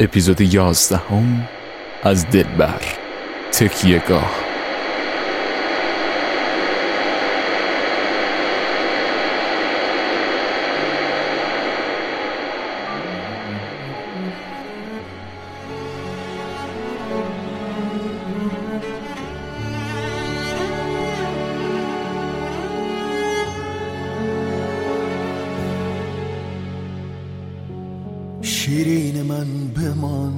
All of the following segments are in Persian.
اپیزود یازدهم از دلبر. تکیهگاه. شیرین بمان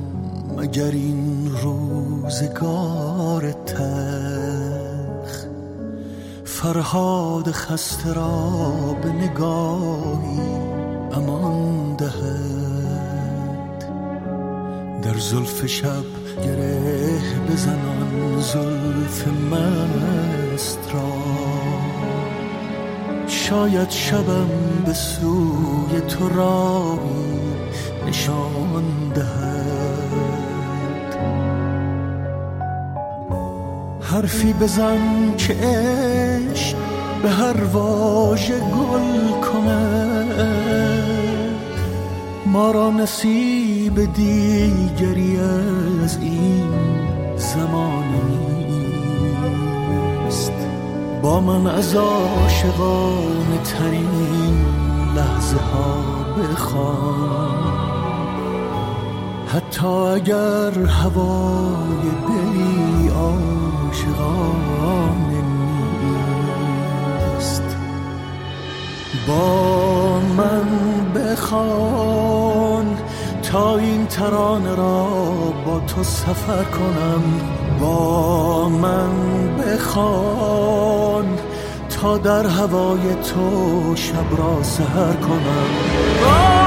مگر این روزگار تخ فرهاد خسته را به نگاهی امان دهد. در زلف شب گره بزنان زلف مست را. شاید شبم به سوی تو راهی نشان دهد. حرفی بزن که به هر واژه گل کند. ما را نصیب دیگری از این زمان نیست. با من از عاشقان ترین لحظه ها بخوان. حتی اگر هوای دلی عاشقانه نیست. با من بخوان تا این ترانه را با تو سفر کنم. با من بخوان تا در هوای تو شب را سهر کنم.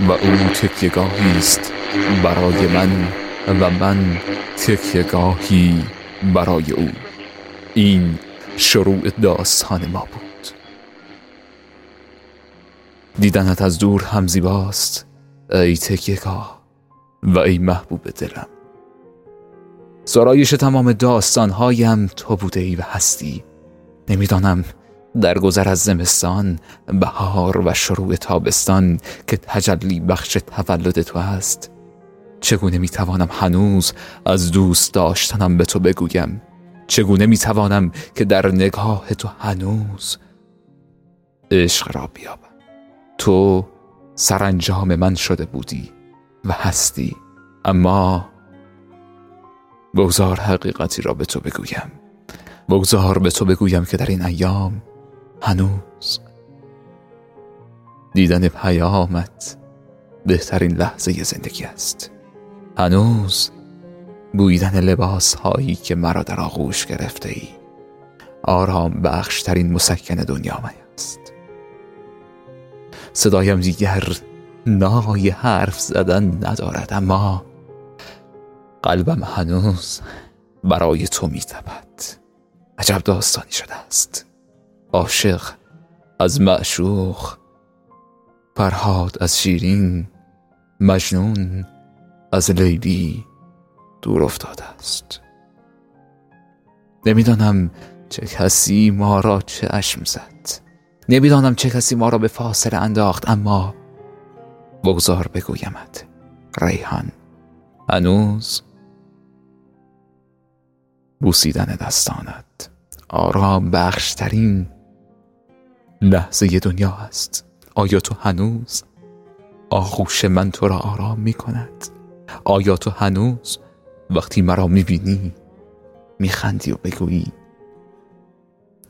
و او تکیهگاهی است برای من و من تکیهگاهی برای او. این شروع داستان ما بود. دیدنت از دور هم زیباست ای تکیهگاه و ای محبوب دلم. سرایش تمام داستانهایم تو بوده ای و هستی. نمی‌دانم در گذر از زمستان بهار و شروع تابستان که تجلی بخش تولد تو است. چگونه می‌توانم هنوز از دوست داشتنم به تو بگویم؟ چگونه می‌توانم که در نگاه تو هنوز عشق را بیابم؟ تو سرانجام من شده بودی و هستی اما بگذار حقیقتی را به تو بگویم. بگذار به تو بگویم که در این ایام هنوز. دیدن پیامت بهترین لحظه زندگی است. هنوز بویدن لباس هایی که مرا در آغوش گرفته ای آرام بخشترین مسکن دنیا است. صدایم دیگر نای حرف زدن ندارد اما قلبم هنوز برای تو میتپد. عجب داستانی شده است. عاشق از معشوق. فرهاد از شیرین. مجنون از لیلی. دور افتاده است. نمی‌دانم چه کسی ما را چشم زد. نمی‌دانم چه کسی ما را به فاصله انداخت اما بگذار بگویمت ریحان. هنوز بوسیدن دستانت آرام بخشترین لحظه دنیا است. آیا تو هنوز آغوش من تو را آرام می کند؟ آیا تو هنوز وقتی مرا می بینی می خندی و بگویی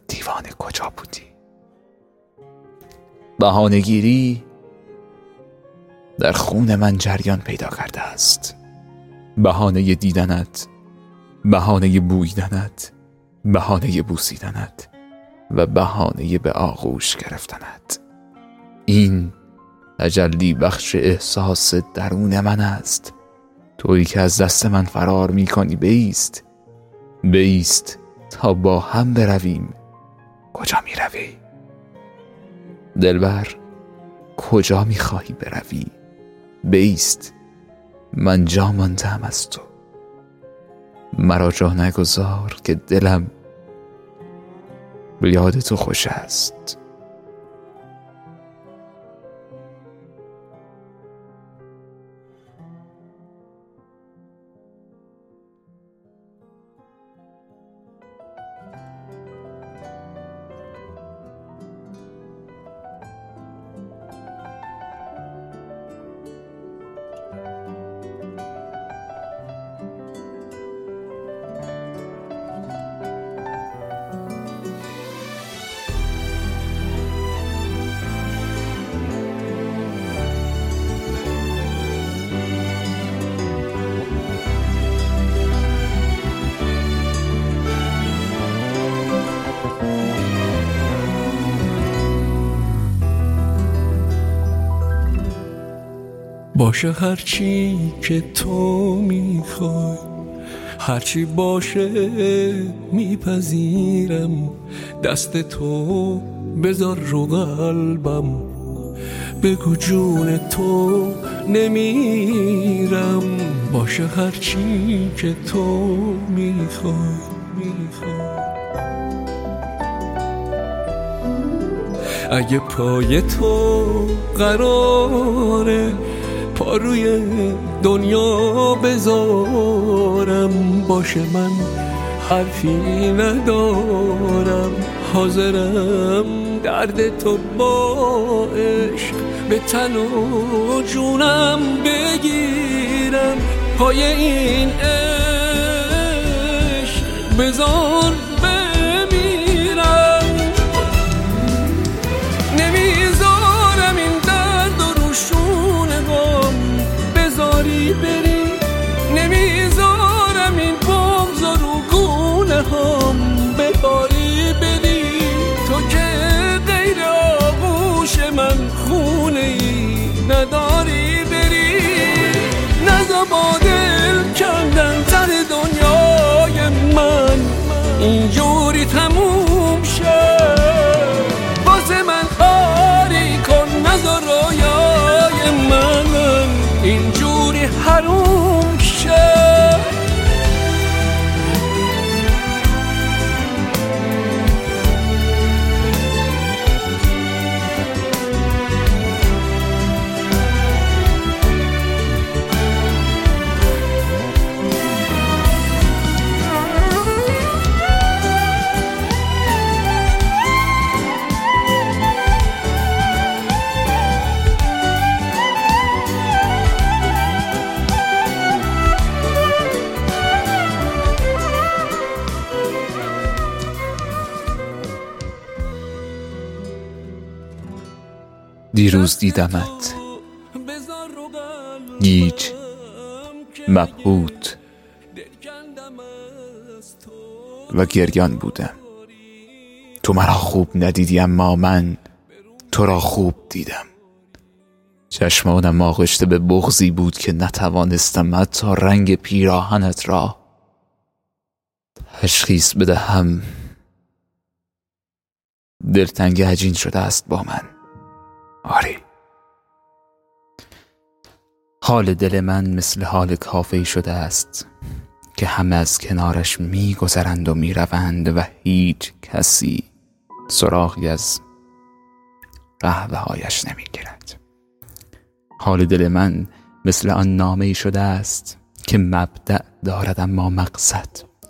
دیوانه کجا بودی؟ بهانهگیری در خون من جریان پیدا کرده است. بهانه دیدنت بهانه بویدنت بهانه بوسیدنت. و بهانه به آغوش گرفتنت. این تجلی بخش احساس درون من است. تویی که از دست من فرار می کنی بیست. بیست تا با هم برویم. کجا می روی؟ دلبر کجا می خواهی بروی؟ بیست من جا ماندم از تو. مرا جا نگذار که دلم به یاد تو خوش است. باشه هرچی که تو می‌خوای هرچی باشه میپذیرم. دست تو بذار رو قلبم بگو جون تو نمیرم. باشه هرچی که تو می‌خوای می‌خوای. اگه پای تو قراره پا روی دنیا بذارم. باشه من حرفی ندارم. حاضرم درد تو با عشق به تن و جونم بگیرم. پای این عشق بذار in دیروز دیدمت. گیج مبهوت. و گریان بودم. تو مرا خوب ندیدی اما من تو را خوب دیدم. چشمانم آغشته به بغزی بود که نتوانستم حتی رنگ پیراهنت را تشخیص بدهم. دلتنگ عجین شده است با من. آری حال دل من مثل حال کافه شده است که همه از کنارش میگذرند و می‌روند و هیچ کسی سراغی از قهوه هایش نمی‌گیرد. حال دل من مثل آن نامه شده است که مبدع دارد اما مقصد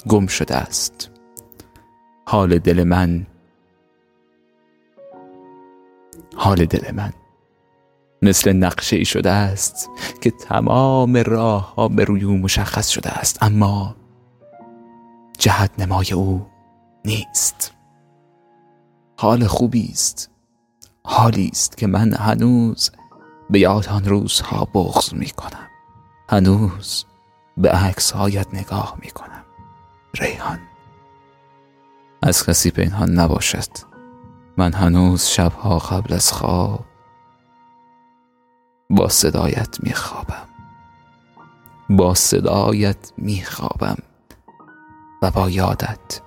گم شده است. حال دل من حال دل من. مثل نقشه ای شده است که تمام راه ها به روی او مشخص شده است اما جهت نمای او نیست. حال خوبی است حالی است که من هنوز به یاد آن روزها بغض می کنم. هنوز به عکس هایت نگاه می کنم. ریحان از کسی پنهان نباشد. من هنوز شبها قبل از خواب با صدایت میخوابم. با صدایت میخوابم و با یادت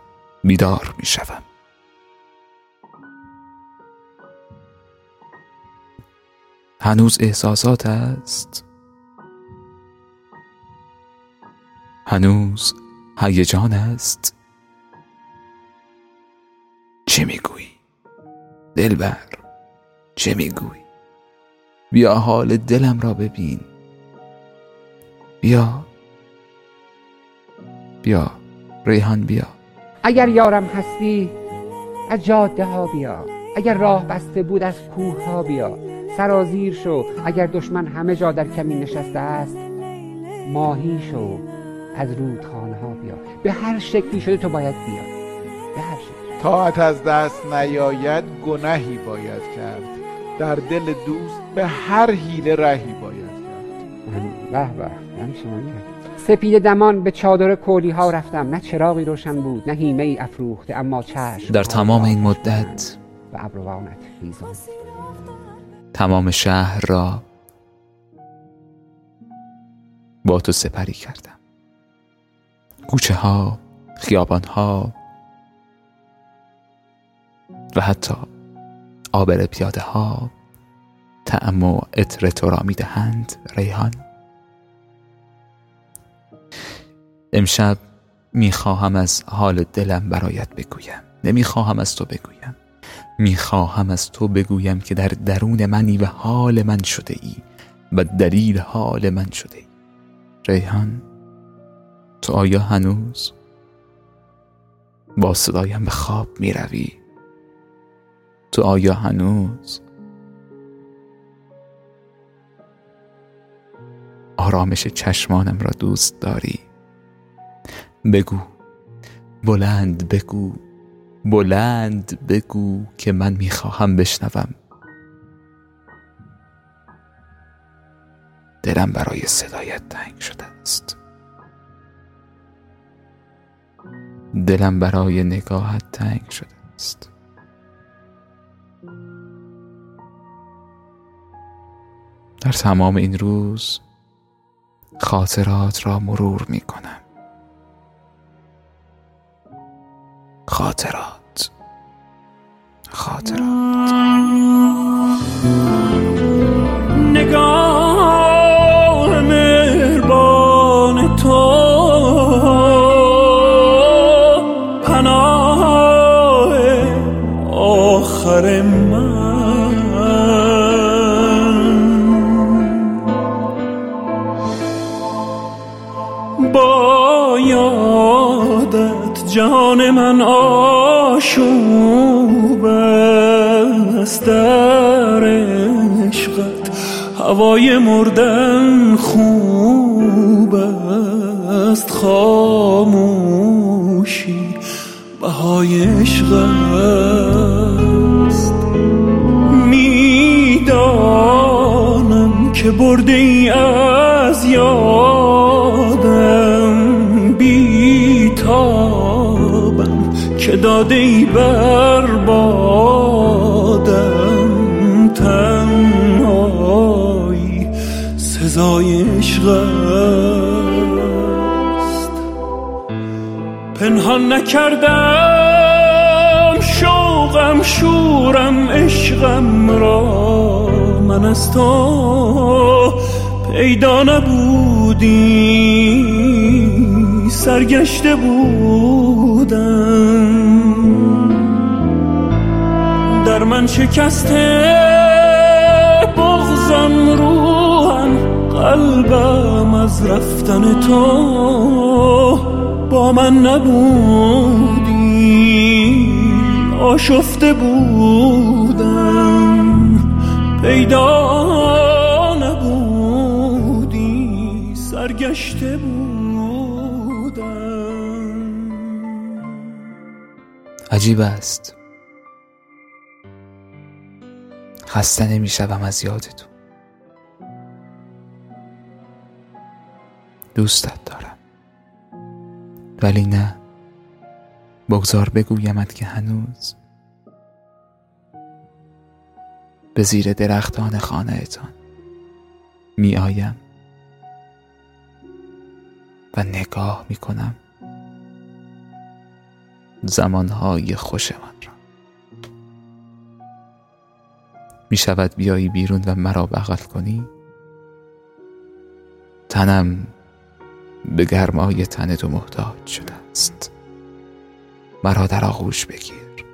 بیدار می‌شوم. هنوز احساسات است؟ هنوز هیجان است؟ چه می‌گویی؟ دلبر چه می‌گویی؟ بیا حال دلم را ببین. بیا. بیا. ریحان بیا. اگر یارم هستی از جاده ها بیا. اگر راه بسته بود از کوه ها بیا. سرازیر شو. اگر دشمن همه جا در کمین نشسته است ماهی شو. از رودخانه ها بیا. به هر شکلی شده تو باید بیا. به هر شکل تاعت از دست نیاید گنهی باید کرد. در دل دوست به هر حیله رهی باید کرد. به سپید دمان به چادر کولی ها رفتم. نه چراغی روشن بود نه هیمه ای افروخته اما چشم در تمام این مدت و ابروانت هیزم تمام شهر را با تو سپری کردم. کوچه ها خیابان ها و حتی آبر پیاده ها تعم و عطر تو را می‌دهند ریحان. امشب می‌خواهم از حال دلم برایت بگویم. نمی‌خواهم از تو بگویم. می‌خواهم از تو بگویم که در درون منی و حال من شده ای و دلیل حال من شده ای ریحان تو آیا هنوز با صدایم به خواب می روی تو آیا هنوز؟ آرامش چشمانم را دوست داری؟ بگو بلند بگو بلند بگو که من می‌خواهم بشنوم. دلم برای صدایت تنگ شده است. دلم برای نگاهت تنگ شده است. در تمام این روز خاطرات را مرور می کنم. خاطرات. خاطرات. نگاه جان من آشوب است در عشقت. هوای مردن خوب است خاموشی بهای عشق است. می‌دانم که برده ای که داده ای بر بادم تنهایی؟ سزای عشق است. پنهان نکردم شوقم شورم عشقم را. من از تو پیدا نبودی سرگشته بودم. در من شکسته بغزم روحم قلبم از رفتن تو با من نبودی. آشفته بودم پیدا عجیب است. خسته نمی شوم از یاد تو دوستت دارم. ولی نه. بگذار بگویمت که هنوز. به زیر درختان خانهتان می آیم و نگاه می کنم زمانهای خوش من را. می شود بیایی بیرون و مرا بغل کنی؟ تنم به گرمای تن تو محتاج شده است. مرا در آغوش بگیر.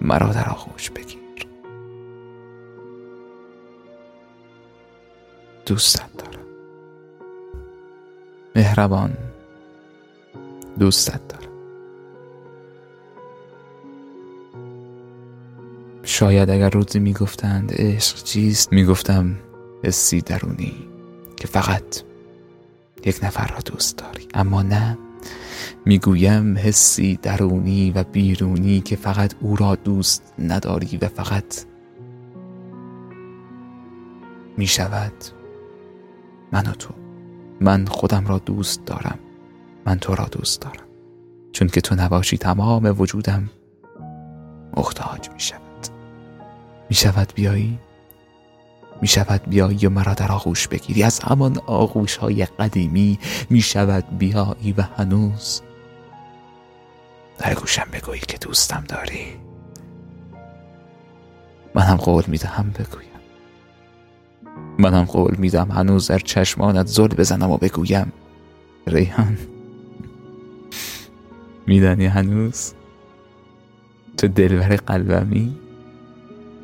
مرا در آغوش بگیر. دوستت دارم. مهربان. دوستت دارم. شاید اگر روزی می‌گفتند عشق چیست می‌گفتم حسی درونی که فقط یک نفر را دوست داری. اما نه می‌گویم حسی درونی و بیرونی که فقط او را دوست نداری و فقط می شود من و تو. من خودم را دوست دارم. من تو را دوست دارم. چون که تو نباشی تمام وجودم محتاج می شود می شود بیایی؟ می شود بیایی و مرا در آغوش بگیری. از همان آغوش های قدیمی می شود بیایی و هنوز در گوشم بگویی که دوستم داری. منم قول می دهم بگویم. منم قول میدم هنوز در چشمانت زل بزنم و بگویم ریحان میدانی هنوز؟ تو دلبر قلبمی؟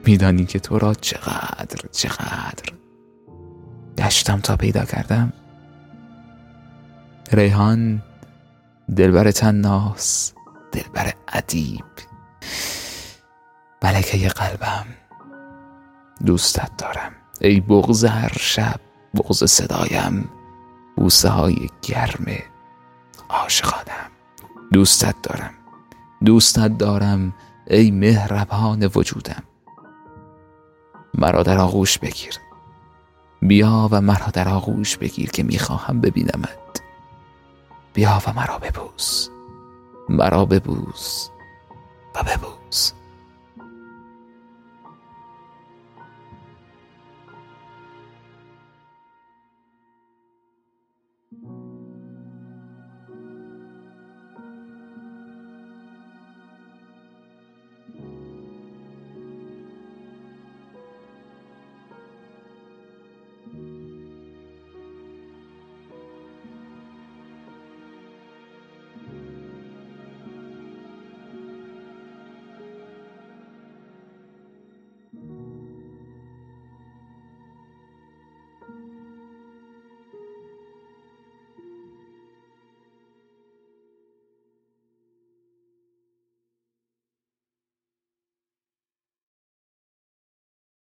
میدانی که تو را چقدر چقدر گشتم تا پیدا کردم؟ ریحان دلبر تناس دلبر ادیب. ملکه قلبم دوستت دارم. ای بغز هر شب بغز صدایم بوسه های گرم عاشقانم. دوستت دارم. دوستت دارم ای مهربان وجودم. مرا در آغوش بگیر. بیا و مرا در آغوش بگیر که می‌خواهم ببینمت. بیا و مرا ببوس. مرا ببوس و ببوس.